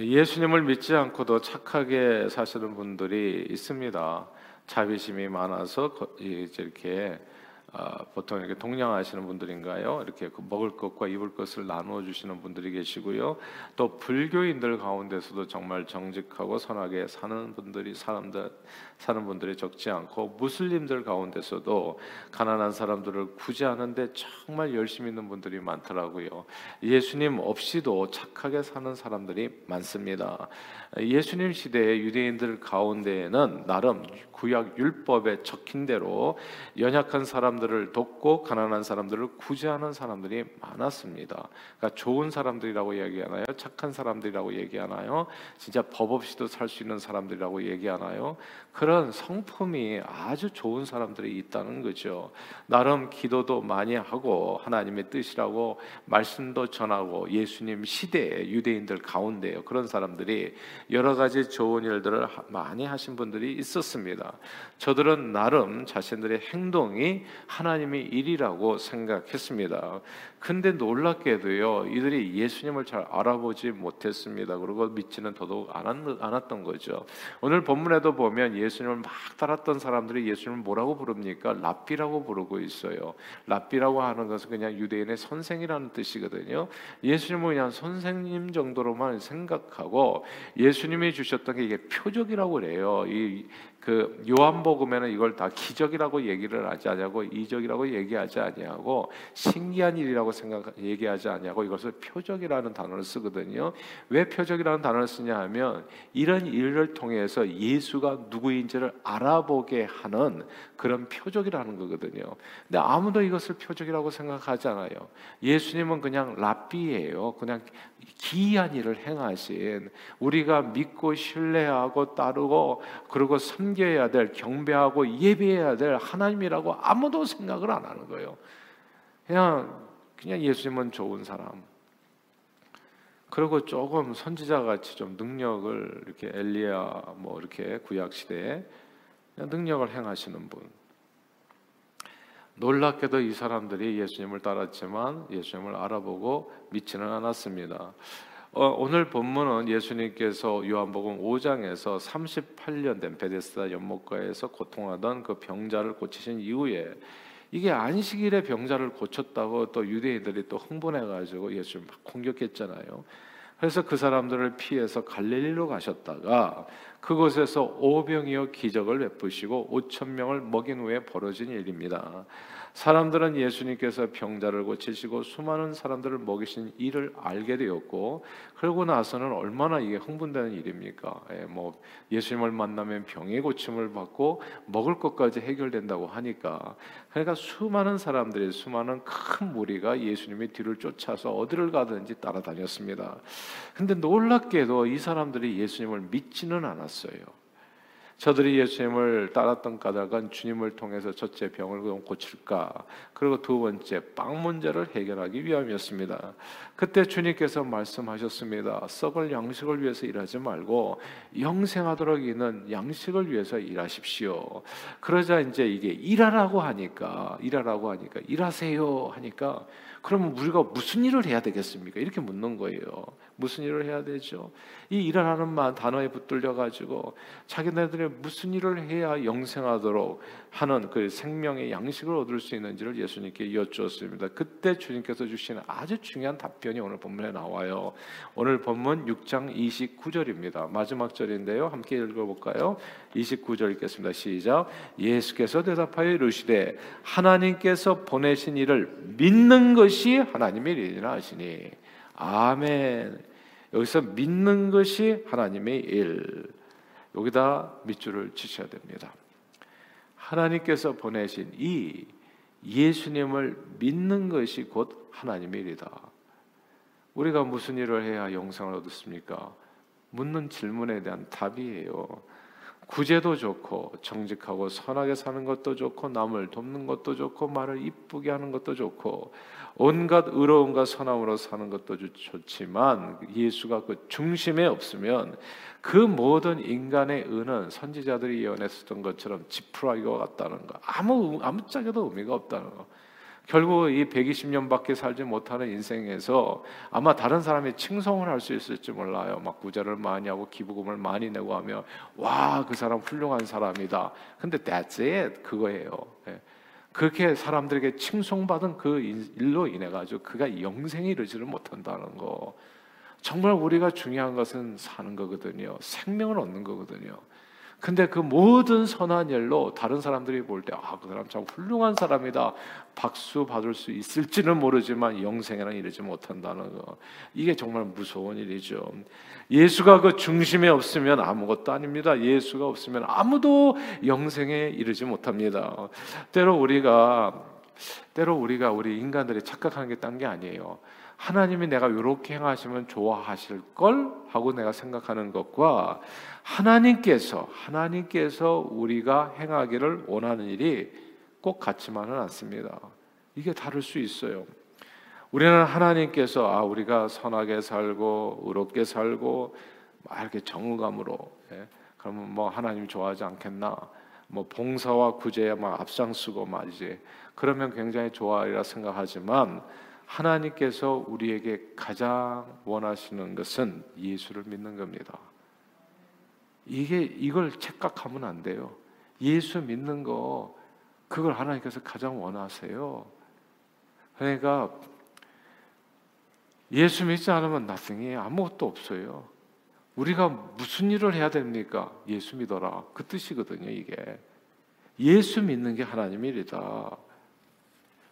예수님을 믿지 않고도 착하게 사시는 분들이 있습니다. 자비심이 많아서 이렇게 어, 보통 이렇게 동냥하시는 분들인가요? 이렇게 그 먹을 것과 입을 것을 나누어 주시는 분들이 계시고요. 또 불교인들 가운데서도 정말 정직하고 선하게 사는 분들이 사람들 사는 분들이 적지 않고 무슬림들 가운데서도 가난한 사람들을 구제하는데 정말 열심히 있는 분들이 많더라고요. 예수님 없이도 착하게 사는 사람들이 많습니다. 예수님 시대의 유대인들 가운데에는 나름 구약 율법에 적힌 대로 연약한 사람 들을 돕고 가난한 사람들을 구제하는 사람들이 많았습니다. 그러니까 좋은 사람들이라고 얘기하나요? 착한 사람들이라고 얘기하나요? 진짜 법 없이도 살 수 있는 사람들이라고 얘기하나요? 그런 성품이 아주 좋은 사람들이 있다는 거죠. 나름 기도도 많이 하고 하나님의 뜻이라고 말씀도 전하고 예수님 시대의 유대인들 가운데요. 그런 사람들이 여러 가지 좋은 일들을 많이 하신 분들이 있었습니다. 저들은 나름 자신들의 행동이 하나님의 일이라고 생각했습니다. 근데 놀랍게도요, 이들이 예수님을 잘 알아보지 못했습니다. 그리고 믿지는 더더욱 않았던 거죠. 오늘 본문에도 보면 예수님을 막 따랐던 사람들이 예수님을 뭐라고 부릅니까? 랍비라고 부르고 있어요. 랍비라고 하는 것은 그냥 유대인의 선생이라는 뜻이거든요. 예수님은 그냥 선생님 정도로만 생각하고 예수님이 주셨던 게 이게 표적이라고 그래요. 이 그 요한복음에는 이걸 다 기적이라고 얘기를 하지 않냐고 이적이라고 얘기하지 아니하고 신기한 일이라고 생각 얘기하지 않냐고 이것을 표적이라는 단어를 쓰거든요. 왜 표적이라는 단어를 쓰냐 하면 이런 일을 통해서 예수가 누구인지를 알아보게 하는 그런 표적이라는 거거든요. 근데 아무도 이것을 표적이라고 생각하지 않아요. 예수님은 그냥 랍비예요. 그냥 기이한 일을 행하신 우리가 믿고 신뢰하고 따르고 그리고 섬 겨야 될 경배하고 예배해야 될 하나님이라고 아무도 생각을 안 하는 거예요. 그냥 그냥 예수님은 좋은 사람. 그리고 조금 선지자 같이 좀 능력을 이렇게 엘리야 뭐 이렇게 구약 시대에 능력을 행하시는 분. 놀랍게도 이 사람들이 예수님을 따랐지만 예수님을 알아보고 믿지는 않았습니다. 어, 오늘 본문은 예수님께서 요한복음 5장에서 38년 된 베데스다 연못가에서 고통하던 그 병자를 고치신 이후에 이게 안식일에 병자를 고쳤다고 또 유대인들이 또 흥분해 가지고 예수님 막 공격했잖아요. 그래서 그 사람들을 피해서 갈릴리로 가셨다가 그곳에서 오병이어 기적을 베푸시고 5천 명을 먹인 후에 벌어진 일입니다. 사람들은 예수님께서 병자를 고치시고 수많은 사람들을 먹이신 일을 알게 되었고 그러고 나서는 얼마나 이게 흥분되는 일입니까? 예, 뭐 예수님을 만나면 병의 고침을 받고 먹을 것까지 해결된다고 하니까 그러니까 수많은 사람들이 수많은 큰 무리가 예수님의 뒤를 쫓아서 어디를 가든지 따라다녔습니다. 근데 놀랍게도 이 사람들이 예수님을 믿지는 않았어요. 저들이 예수님을 따랐던 까닭은 주님을 통해서 첫째 병을 고칠까 그리고 두 번째 빵 문제를 해결하기 위함이었습니다. 그때 주님께서 말씀하셨습니다. 썩을 양식을 위해서 일하지 말고 영생하도록 있는 양식을 위해서 일하십시오. 그러자 이제 이게 일하라고 하니까 일하라고 하니까 일하세요 하니까 그러면 우리가 무슨 일을 해야 되겠습니까? 이렇게 묻는 거예요. 무슨 일을 해야 되죠? 이 일하라는 말 단어에 붙들려 가지고 자기네들이 무슨 일을 해야 영생하도록 하는 그 생명의 양식을 얻을 수 있는지를 예수님께 여쭈었습니다. 그때 주님께서 주시는 아주 중요한 답변이 오늘 본문에 나와요. 오늘 본문 6장 29절입니다. 마지막 절인데요. 함께 읽어볼까요? 29절 읽겠습니다. 시작. 예수께서 대답하여 이르시되 하나님께서 보내신 이를 믿는 것이 하나님의 일이라 하시니 아멘. 여기서 믿는 것이 하나님의 일. 여기다 밑줄을 치셔야 됩니다. 하나님께서 보내신 이 예수님을 믿는 것이 곧 하나님의 일이다. 우리가 무슨 일을 해야 영생을 얻습니까? 묻는 질문에 대한 답이에요. 구제도 좋고 정직하고 선하게 사는 것도 좋고 남을 돕는 것도 좋고 말을 이쁘게 하는 것도 좋고 온갖 의로움과 선함으로 사는 것도 좋지만 예수가 그 중심에 없으면 그 모든 인간의 의는 선지자들이 예언했었던 것처럼 지푸라기와 같다는 거 아무 아무짝에도 의미가 없다는 거 결국 이 120년밖에 살지 못하는 인생에서 아마 다른 사람이 칭송을 할 수 있을지 몰라요. 막 구제를 많이 하고 기부금을 많이 내고 하면 와 그 사람 훌륭한 사람이다. 근데 that's it 그거예요. 예. 그렇게 사람들에게 칭송받은 그 일로 인해 가지고 그가 영생에 이르지를 못한다는 거. 정말 우리가 중요한 것은 사는 거거든요. 생명을 얻는 거거든요. 근데 그 모든 선한 일로 다른 사람들이 볼 때 아, 그 사람 참 훌륭한 사람이다. 박수 받을 수 있을지는 모르지만 영생에는 이르지 못한다는 거. 이게 정말 무서운 일이죠. 예수가 그 중심에 없으면 아무것도 아닙니다. 예수가 없으면 아무도 영생에 이르지 못합니다. 때로 우리가 때로 우리가 우리 인간들이 착각하는 게 딴 게 아니에요. 하나님이 내가 이렇게 행하시면 좋아하실 걸 하고 내가 생각하는 것과 하나님께서 하나님께서 우리가 행하기를 원하는 일이 꼭 같지만은 않습니다. 이게 다를 수 있어요. 우리는 하나님께서 아 우리가 선하게 살고 의롭게 살고 막 이렇게 정감으로 예? 그러면 뭐 하나님 좋아하지 않겠나? 뭐 봉사와 구제에 막 앞장서고 막 이제 그러면 굉장히 좋아하리라 생각하지만 하나님께서 우리에게 가장 원하시는 것은 예수를 믿는 겁니다. 이게 이걸 착각하면 안 돼요. 예수 믿는 거 그걸 하나님께서 가장 원하세요. 그러니까 예수 믿지 않으면 나중에 아무것도 없어요. 우리가 무슨 일을 해야 됩니까? 예수 믿어라. 그 뜻이거든요, 이게. 예수 믿는 게 하나님의 일이다.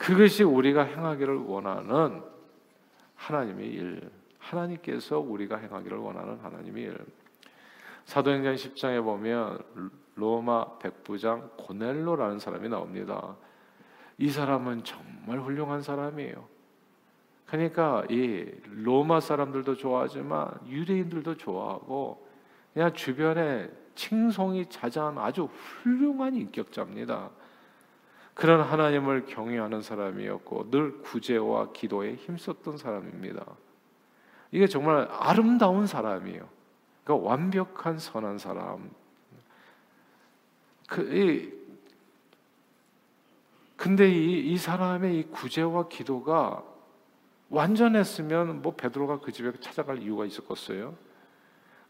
그것이 우리가 행하기를 원하는 하나님의 일. 하나님께서 우리가 행하기를 원하는 하나님의 일. 사도행전 10장에 보면 로마 백부장 고넬로라는 사람이 나옵니다. 이 사람은 정말 훌륭한 사람이에요. 그러니까 이 로마 사람들도 좋아하지만 유대인들도 좋아하고 그냥 주변에 칭송이 자자한 아주 훌륭한 인격자입니다. 그런 하나님을 경외하는 사람이었고 늘 구제와 기도에 힘썼던 사람입니다. 이게 정말 아름다운 사람이에요. 그러니까 완벽한 선한 사람. 그, 이, 근데 이, 이 사람의 이 구제와 기도가 완전했으면 뭐 베드로가 그 집에 찾아갈 이유가 있었겠어요?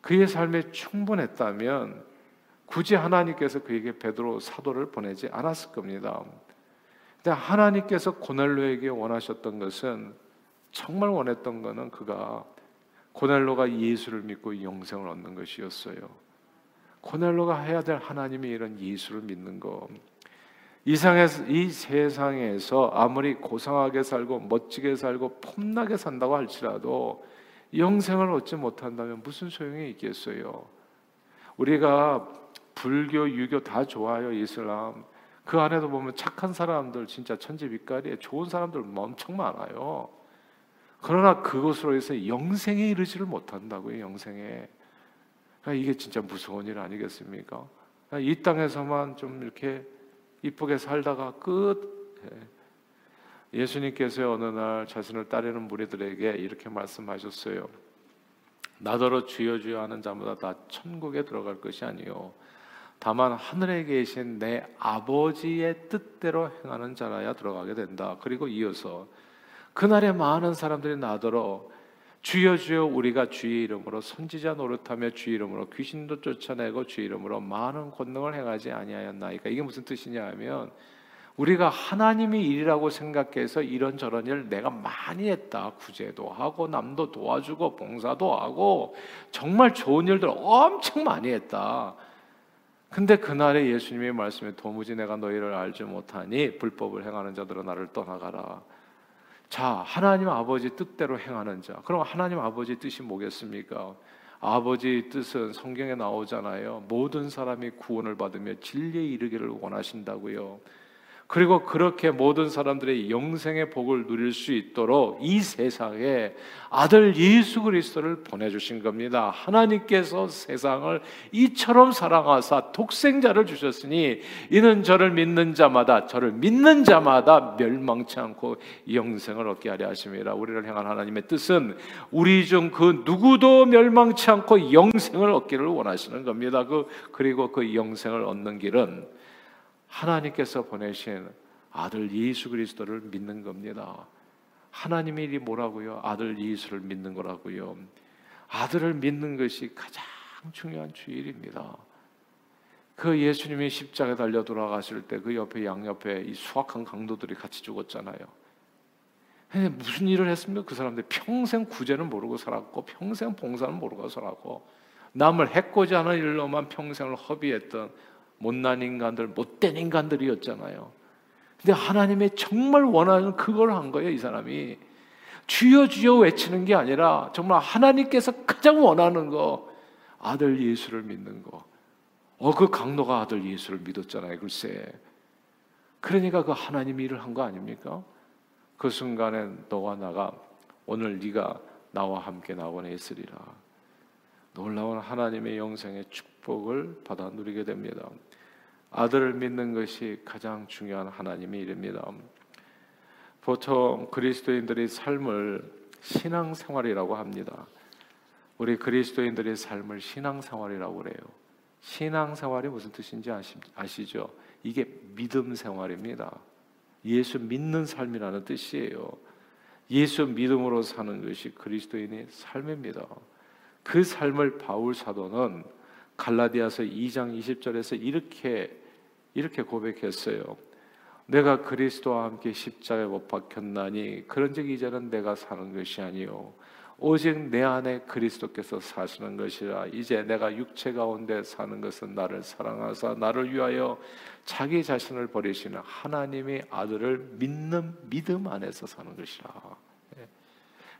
그의 삶에 충분했다면 굳이 하나님께서 그에게 베드로 사도를 보내지 않았을 겁니다. 근데 하나님께서 고넬로에게 원하셨던 것은 정말 원했던 것은 그가 고넬로가 예수를 믿고 영생을 얻는 것이었어요. 고넬로가 해야 될 하나님의 일은 예수를 믿는 것. 이상에서 이 세상에서 아무리 고상하게 살고 멋지게 살고 폼나게 산다고 할지라도 영생을 얻지 못한다면 무슨 소용이 있겠어요? 우리가 불교, 유교 다 좋아요, 이슬람. 그 안에도 보면 착한 사람들 진짜 천지빛깔이에 좋은 사람들 엄청 많아요. 그러나 그것으로 해서 영생에 이르지를 못한다고요, 영생에. 그러니까 이게 진짜 무서운 일 아니겠습니까? 그러니까 이 땅에서만 좀 이렇게 이쁘게 살다가 끝. 예. 예수님께서 어느 날 자신을 따르는 무리들에게 이렇게 말씀하셨어요. 나더러 주여 주여 하는 자마다 다 천국에 들어갈 것이 아니요 다만 하늘에 계신 내 아버지의 뜻대로 행하는 자라야 들어가게 된다. 그리고 이어서 그날에 많은 사람들이 나더러 주여 주여 우리가 주의 이름으로 선지자 노릇하며 주의 이름으로 귀신도 쫓아내고 주의 이름으로 많은 권능을 행하지 아니하였나이까 이게 무슨 뜻이냐 하면 우리가 하나님의 일이라고 생각해서 이런저런 일 내가 많이 했다. 구제도 하고 남도 도와주고 봉사도 하고 정말 좋은 일들 엄청 많이 했다. 근데 그날에 예수님의 말씀에 도무지 내가 너희를 알지 못하니 불법을 행하는 자들은 나를 떠나가라. 자, 하나님 아버지 뜻대로 행하는 자. 그럼 하나님 아버지 뜻이 뭐겠습니까? 아버지 뜻은 성경에 나오잖아요. 모든 사람이 구원을 받으며 진리에 이르기를 원하신다고요. 그리고 그렇게 모든 사람들의 영생의 복을 누릴 수 있도록 이 세상에 아들 예수 그리스도를 보내주신 겁니다. 하나님께서 세상을 이처럼 사랑하사 독생자를 주셨으니 이는 저를 믿는 자마다 저를 믿는 자마다 멸망치 않고 영생을 얻게 하려 하심이라. 우리를 향한 하나님의 뜻은 우리 중 그 누구도 멸망치 않고 영생을 얻기를 원하시는 겁니다. 그 그리고 그 영생을 얻는 길은 하나님께서 보내신 아들 예수 그리스도를 믿는 겁니다. 하나님의 일이 뭐라고요? 아들 예수를 믿는 거라고요. 아들을 믿는 것이 가장 중요한 주일입니다. 그 예수님이 십자가에 달려 돌아가실 때 그 옆에 양옆에 이 수악한 강도들이 같이 죽었잖아요. 무슨 일을 했습니까? 그 사람들 평생 구제는 모르고 살았고 평생 봉사는 모르고 살았고 남을 해코지 하는 일로만 평생을 허비했던 못난 인간들, 못된 인간들이었잖아요. 근데 하나님이 정말 원하는 그걸 한 거예요, 이 사람이. 주여 주여 외치는 게 아니라 정말 하나님께서 가장 원하는 거 아들 예수를 믿는 거. 어, 그 강도가 아들 예수를 믿었잖아요, 글쎄. 그러니까 그 하나님이 일을 한 거 아닙니까? 그 순간엔 너와 나가 오늘 네가 나와 함께 나원에 있으리라. 놀라운 하나님의 영생의 축복을 받아 누리게 됩니다. 아들을 믿는 것이 가장 중요한 하나님의 일입니다. 보통 그리스도인들의 삶을 신앙생활이라고 합니다. 우리 그리스도인들의 삶을 신앙생활이라고 그래요. 신앙생활이 무슨 뜻인지 아시, 죠 이게 믿음 생활입니다. 예수 믿는 삶이라는 뜻이에요. 예수 믿음으로 사는 것이 그리스도인의 삶입니다. 그 삶을 바울 사도는 갈라디아서 2장 20절에서 이렇게 이렇게 고백했어요. 내가 그리스도와 함께 십자가에 못 박혔나니 그런즉 이제는 내가 사는 것이 아니요 오직 내 안에 그리스도께서 사시는 것이라 이제 내가 육체 가운데 사는 것은 나를 사랑하사 나를 위하여 자기 자신을 버리시는 하나님의 아들을 믿는 믿음 안에서 사는 것이라. 예.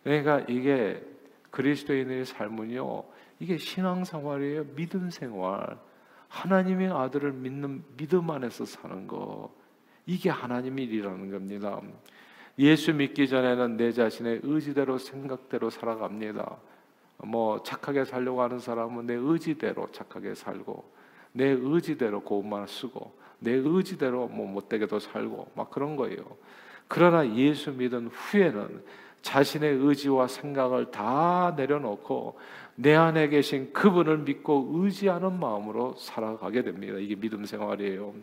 그러니까 이게 그리스도인의 삶은요. 이게 신앙생활이에요. 믿음 생활. 하나님의 아들을 믿는 믿음 안에서 사는 거. 이게 하나님의 일이라는 겁니다. 예수 믿기 전에는 내 자신의 의지대로 생각대로 살아갑니다. 뭐 착하게 살려고 하는 사람은 내 의지대로 착하게 살고 내 의지대로 고운말 쓰고 내 의지대로 뭐 못되게도 살고 막 그런 거예요. 그러나 예수 믿은 후에는 자신의 의지와 생각을 다 내려놓고 내 안에 계신 그분을 믿고 의지하는 마음으로 살아가게 됩니다. 이게 믿음 생활이에요.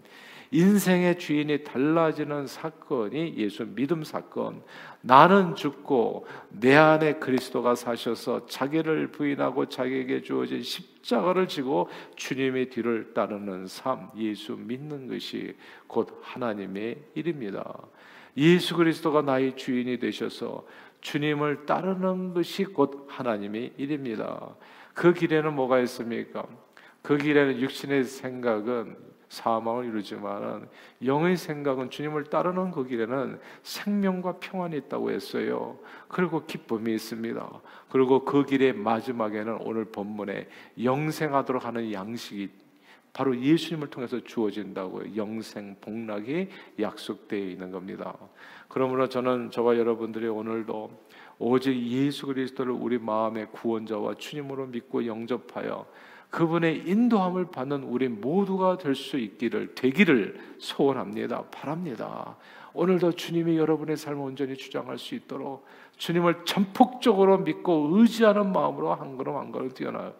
인생의 주인이 달라지는 사건이 예수 믿음 사건. 나는 죽고 내 안에 그리스도가 사셔서 자기를 부인하고 자기에게 주어진 십자가를 지고 주님의 뒤를 따르는 삶, 예수 믿는 것이 곧 하나님의 일입니다. 예수 그리스도가 나의 주인이 되셔서 주님을 따르는 것이 곧 하나님의 일입니다. 그 길에는 뭐가 있습니까? 그 길에는 육신의 생각은 사망을 이루지만은 영의 생각은 주님을 따르는 그 길에는 생명과 평안이 있다고 했어요. 그리고 기쁨이 있습니다. 그리고 그 길의 마지막에는 오늘 본문에 영생하도록 하는 양식이 바로 예수님을 통해서 주어진다고요. 영생 복락이 약속되어 있는 겁니다. 그러므로 저는 저와 여러분들이 오늘도 오직 예수 그리스도를 우리 마음의 구원자와 주님으로 믿고 영접하여 그분의 인도함을 받는 우리 모두가 될 수 있기를 되기를 소원합니다. 바랍니다. 오늘도 주님이 여러분의 삶을 온전히 주장할 수 있도록 주님을 전폭적으로 믿고 의지하는 마음으로 한 걸음 한 걸음 뛰어나요.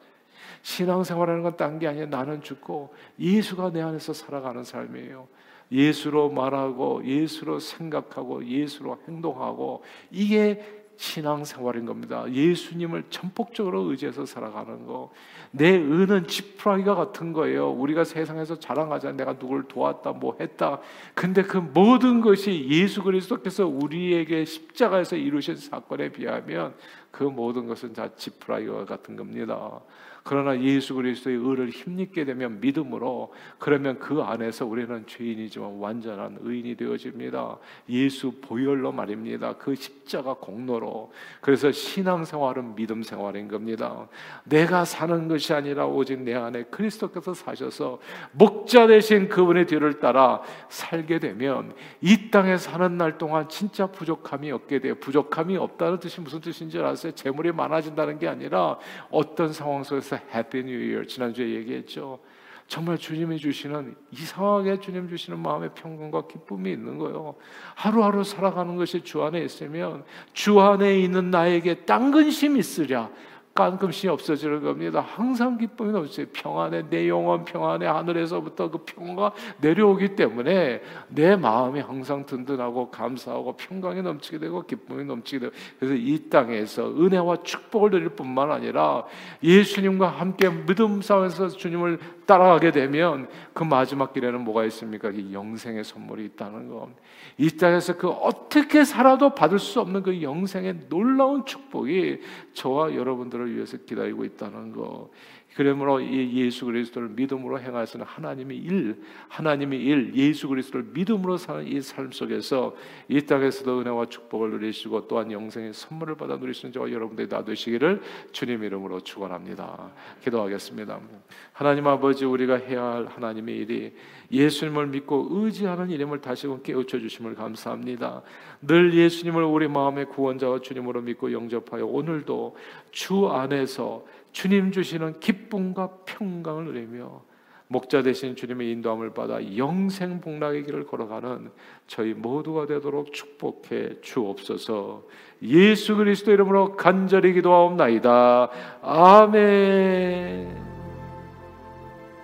신앙생활하는 건 딴 게 아니에요. 나는 죽고 예수가 내 안에서 살아가는 삶이에요. 예수로 말하고 예수로 생각하고 예수로 행동하고 이게 신앙생활인 겁니다. 예수님을 전폭적으로 의지해서 살아가는 거. 내 은은 지푸라기가 같은 거예요. 우리가 세상에서 자랑하자 내가 누굴 도왔다 뭐 했다. 근데 그 모든 것이 예수 그리스도께서 우리에게 십자가에서 이루신 사건에 비하면 그 모든 것은 다 지푸라기와 같은 겁니다. 그러나 예수 그리스도의 의를 힘입게 되면 믿음으로 그러면 그 안에서 우리는 죄인이지만 완전한 의인이 되어집니다. 예수 보혈로 말입니다. 그 십자가 공로로. 그래서 신앙 생활은 믿음 생활인 겁니다. 내가 사는 것이 아니라 오직 내 안에 그리스도께서 사셔서 목자 되신 그분의 뒤를 따라 살게 되면 이 땅에 사는 날 동안 진짜 부족함이 없게 돼요. 부족함이 없다는 뜻이 무슨 뜻인지 아세요? 재물이 많아진다는 게 아니라 어떤 상황 속에서 happy new year 지난주에 얘기했죠. 정말 주님이 주시는 이상하게 주님 주시는 마음의 평강과 기쁨이 있는 거예요. 하루하루 살아가는 것이 주 안에 있으면 주 안에 있는 나에게 딴 근심 있으랴 가끔씩 없어지는 겁니다. 항상 기쁨이 넘쳐요. 평안에 내 영혼 평안에 하늘에서부터 그 평화가 내려오기 때문에 내 마음이 항상 든든하고 감사하고 평강이 넘치게 되고 기쁨이 넘치게 되고 그래서 이 땅에서 은혜와 축복을 누릴 뿐만 아니라 예수님과 함께 믿음 싸움에서 주님을 따라가게 되면 그 마지막 길에는 뭐가 있습니까? 이 영생의 선물이 있다는 것. 이 땅에서 그 어떻게 살아도 받을 수 없는 그 영생의 놀라운 축복이 저와 여러분들을 위해서 기다리고 있다는 것. 그러므로 이 예수 그리스도를 믿음으로 행하시는 하나님의 일, 하나님의 일, 예수 그리스도를 믿음으로 사는 이 삶 속에서 이 땅에서도 은혜와 축복을 누리시고 또한 영생의 선물을 받아 누리시는 저와 여러분들이 다 되시기를 주님 이름으로 축원합니다. 기도하겠습니다. 하나님 아버지 우리가 해야 할 하나님의 일이 예수님을 믿고 의지하는 이름을 다시금 깨우쳐 주심을 감사합니다. 늘 예수님을 우리 마음의 구원자와 주님으로 믿고 영접하여 오늘도 주 안에서 주님 주시는 기쁨과 평강을 누리며 목자 되신 주님의 인도함을 받아 영생 복락의 길을 걸어가는 저희 모두가 되도록 축복해 주옵소서. 예수 그리스도 이름으로 간절히 기도하옵나이다. 아멘.